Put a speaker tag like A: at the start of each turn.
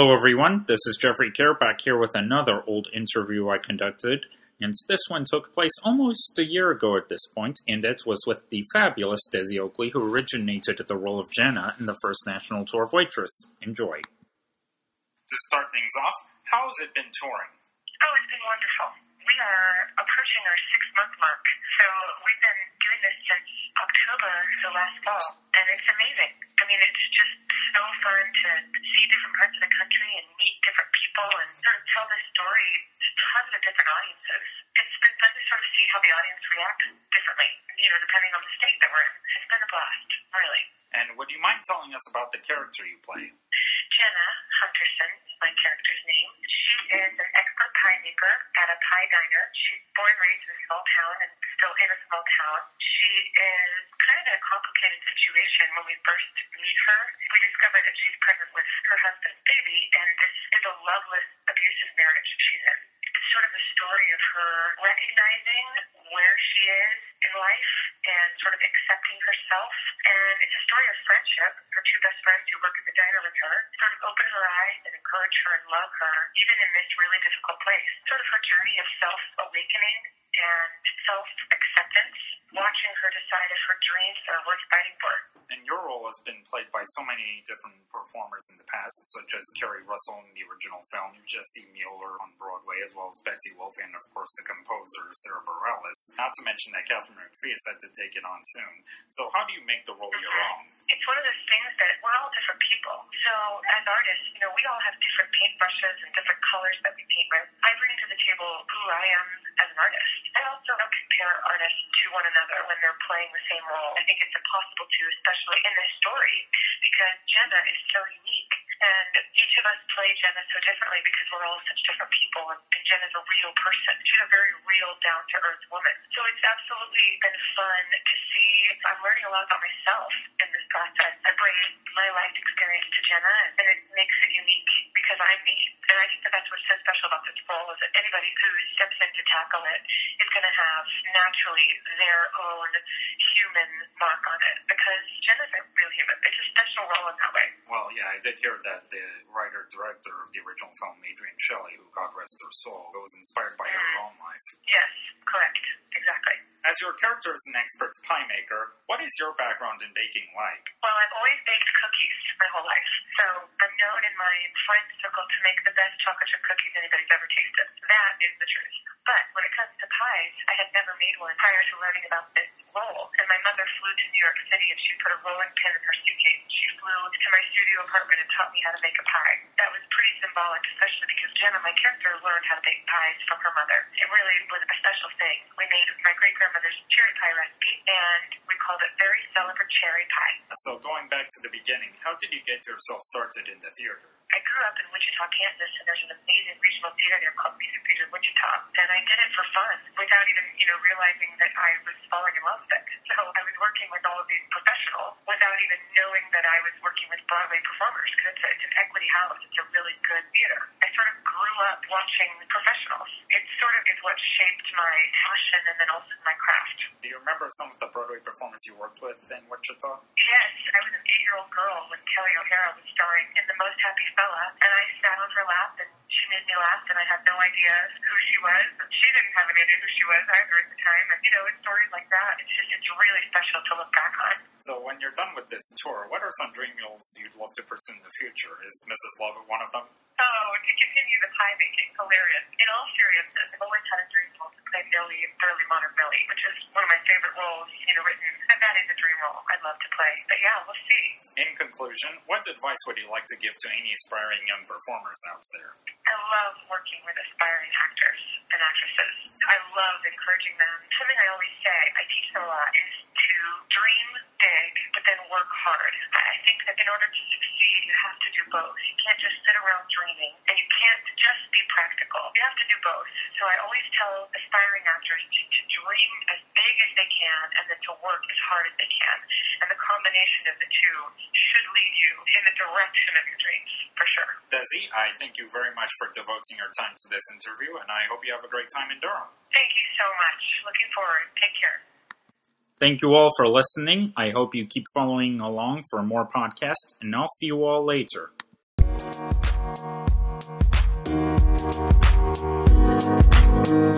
A: everyone. This is Jeffrey Kerr back here with another old interview I conducted. And this one took place almost a year ago at this point, and it was with the fabulous Desi Oakley, who originated the role of Jenna in the first national tour of Waitress. Enjoy.
B: To start things off, how has it been touring?
C: Oh, it's been wonderful. We are approaching our six month mark. So we've been doing this since October, so last fall, and it's amazing. I mean, it's just so fun to see different parts of the country and meet different people and sort of tell this story to tons of different audiences. It's been fun to sort of see how the audience reacts differently, you know, depending on the state that we're in. It's been a blast, really.
B: And would you mind telling us about the character you play?
C: Jenna Hunterson is my character's name. She is an expert pie maker at a pie diner. She's born and raised in a small town and still in a small town. She is kind of in a complicated situation when we first meet her. We discover that she's pregnant with her husband's baby, and this is a loveless, abusive marriage she's in. It's sort of a story of her recognizing where she is in life and sort of accepting herself. And it's a story of friendship. Her two best friends who work at the diner with her sort of open her eyes and encourage her and love her, even in this really difficult place. Sort of her journey of self awakening and self acceptance, watching her decide if her dreams are worth fighting for.
B: And your role has been played by so many different performers in the past, such as Keri Russell in the original film, Jessie Mueller on Broadway, as well as Betsy Wolfe, and of course the composer Sara Bareilles. Not to mention that Katharine McPhee is set to take it on soon. So how do you make the role your own?
C: It's one of those things that we're all different people. So as artists, you know, we all have different paintbrushes and different colors that we paint with. I bring to the table who I am as an artist. Also don't compare artists to one another when they're playing the same role. I think it's impossible to, especially in this story, because Jenna is so unique. And each of us play Jenna so differently because we're all such different people. And, and Jenna's a real person. She's a very real, down to earth woman. So it's absolutely been fun to see. I'm learning a lot about myself in this process. I bring my life experience to Jenna, and it makes it unique because I'm me. And I think that that's what's so special about this role is that anybody who steps in to tackle it is going to have naturally their own human mark on it because Jenna's a real human. It's a special role in that way.
B: Well, yeah, I did hear that the writer director of the original film, Adrienne Shelly, who God rest her soul, was inspired by her own life.
C: Yes, correct. Exactly.
B: As your character is an expert pie maker, what is your background in baking like?
C: Well, I've always baked cookies my whole life. So I'm known in my friend circle to make the best chocolate chip cookies anybody's ever tasted. That is the truth. But when it comes to pies, I had never made one prior to learning about this role. And my mother flew to New York City and she put a rolling pin in her suitcase. She flew to my studio apartment and taught me how to make a pie. That was pretty symbolic, especially because Jenna, my character, learned how to bake pies from her mother. It really was a special thing. We made my great grandmother's cherry pie recipe and we called it Very Celebrate Cherry Pie.
B: So going back to the beginning, how did you get yourself started in the theater?
C: I grew up in Wichita, Kansas, and there's an amazing regional theater there called Music Theater Wichita. And I did it for fun without even, you know, realizing that I was falling in love with it. So I was working with all of these professionals without even knowing that I was working with Broadway performers because it's, a, it's an equity house. It's a really good theater. I sort of grew up watching professionals. It sort of is what shaped my passion and then also my craft.
B: Do you remember some of the Broadway performers you worked with in Wichita?
C: Yes, I was an eight-year-old girl when Kelli O'Hara was starring in The Most Happy Fella, and I sat on her lap, and she made me laugh, and I had no idea who she was. She didn't have any idea who she was either at the time, and you know, it's stories like that. It's just, it's really special to look back on.
B: So when you're done with this tour, what are some dream roles you'd love to pursue in the future? Is Mrs. Lovett one of them?
C: Oh, to continue the pie making, hilarious. In all seriousness, I've always had a dream role to play Millie in Thoroughly Modern Millie, which is one of my favorite roles, you know, written. And that is a dream role I'd love to play. But yeah, we'll see.
B: In conclusion, what advice would you like to give to any aspiring young performers out there?
C: Love working with aspiring actors and actresses. I love encouraging them. Something I always say, I teach them a lot, is to dream big, but then work hard. I think that in order to succeed, you have to do both. You can't just sit around dreaming, and you can't just be practical. You have to do both. So I always tell aspiring actors to, to dream as big as they can, and then to work as hard as they can. And the combination of the two should lead you in the direction of your dreams, for sure.
B: Desi, I thank you very much for devoting your time to this interview, and I hope you have a great time in Durham.
C: Thank you so much. Looking forward. Take care.
A: Thank you all for listening. I hope you keep following along for more podcasts, and I'll see you all later.
D: Bye.